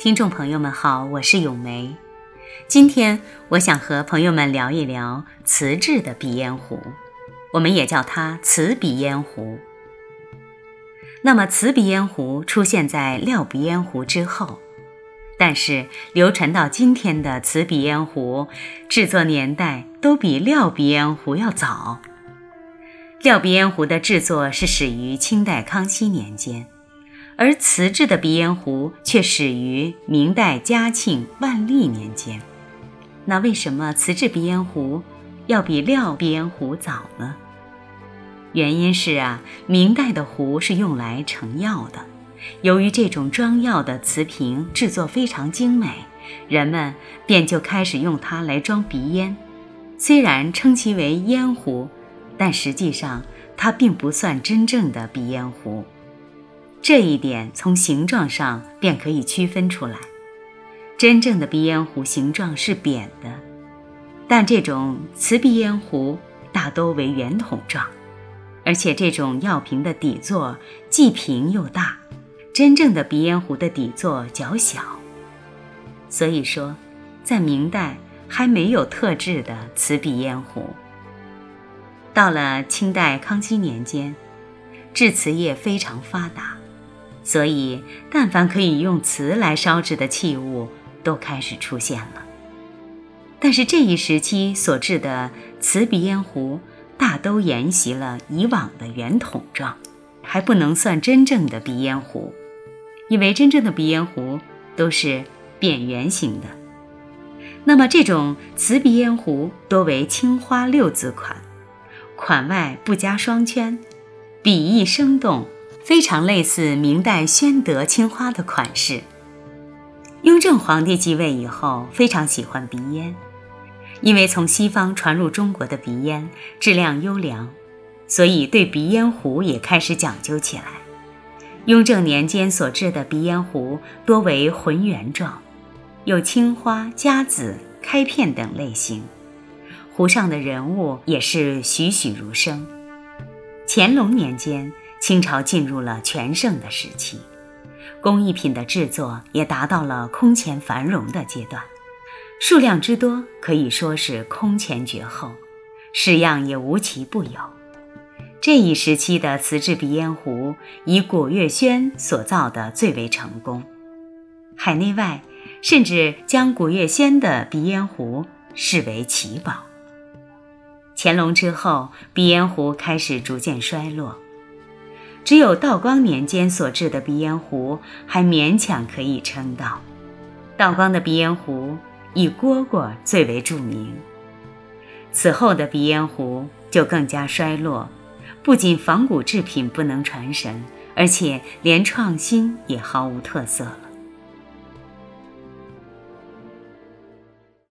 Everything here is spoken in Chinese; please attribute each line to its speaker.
Speaker 1: 听众朋友们好，我是咏梅。今天我想和朋友们聊一聊瓷质的鼻烟壶，我们也叫它瓷鼻烟壶。那么，瓷鼻烟壶出现在料鼻烟壶之后，但是流传到今天的瓷鼻烟壶制作年代都比料鼻烟壶要早。料鼻烟壶的制作是始于清代康熙年间。而瓷制的鼻烟壶却始于明代嘉庆、万历年间。那为什么瓷制鼻烟壶要比料鼻烟壶早呢？原因是啊，明代的壶是用来盛药的，由于这种装药的瓷瓶制作非常精美，人们便就开始用它来装鼻烟。虽然称其为烟壶，但实际上它并不算真正的鼻烟壶。这一点从形状上便可以区分出来。真正的鼻烟壶形状是扁的，但这种瓷鼻烟壶大都为圆筒状，而且这种药瓶的底座既平又大。真正的鼻烟壶的底座较小，所以说，在明代还没有特制的瓷鼻烟壶。到了清代康熙年间，制瓷业非常发达。所以，但凡可以用瓷来烧制的器物，都开始出现了。但是这一时期所制的瓷鼻烟壶，大都沿袭了以往的圆筒状，还不能算真正的鼻烟壶，因为真正的鼻烟壶都是扁圆形的。那么，这种瓷鼻烟壶多为青花六字款，款外不加双圈，笔意生动。非常类似明代宣德青花的款式。雍正皇帝继位以后，非常喜欢鼻烟，因为从西方传入中国的鼻烟质量优良，所以对鼻烟壶也开始讲究起来。雍正年间所制的鼻烟壶多为浑圆状，有青花、夹子、开片等类型，壶上的人物也是栩栩如生。乾隆年间。清朝进入了全盛的时期，工艺品的制作也达到了空前繁荣的阶段，数量之多可以说是空前绝后，式样也无奇不有。这一时期的瓷制鼻烟壶，以古月轩所造的最为成功，海内外甚至将古月轩的鼻烟壶视为奇宝。乾隆之后，鼻烟壶开始逐渐衰落。只有道光年间所制的鼻烟壶还勉强可以称道。道光的鼻烟壶以蝈蝈最为著名。此后的鼻烟壶就更加衰落，不仅仿古制品不能传神，而且连创新也毫无特色了。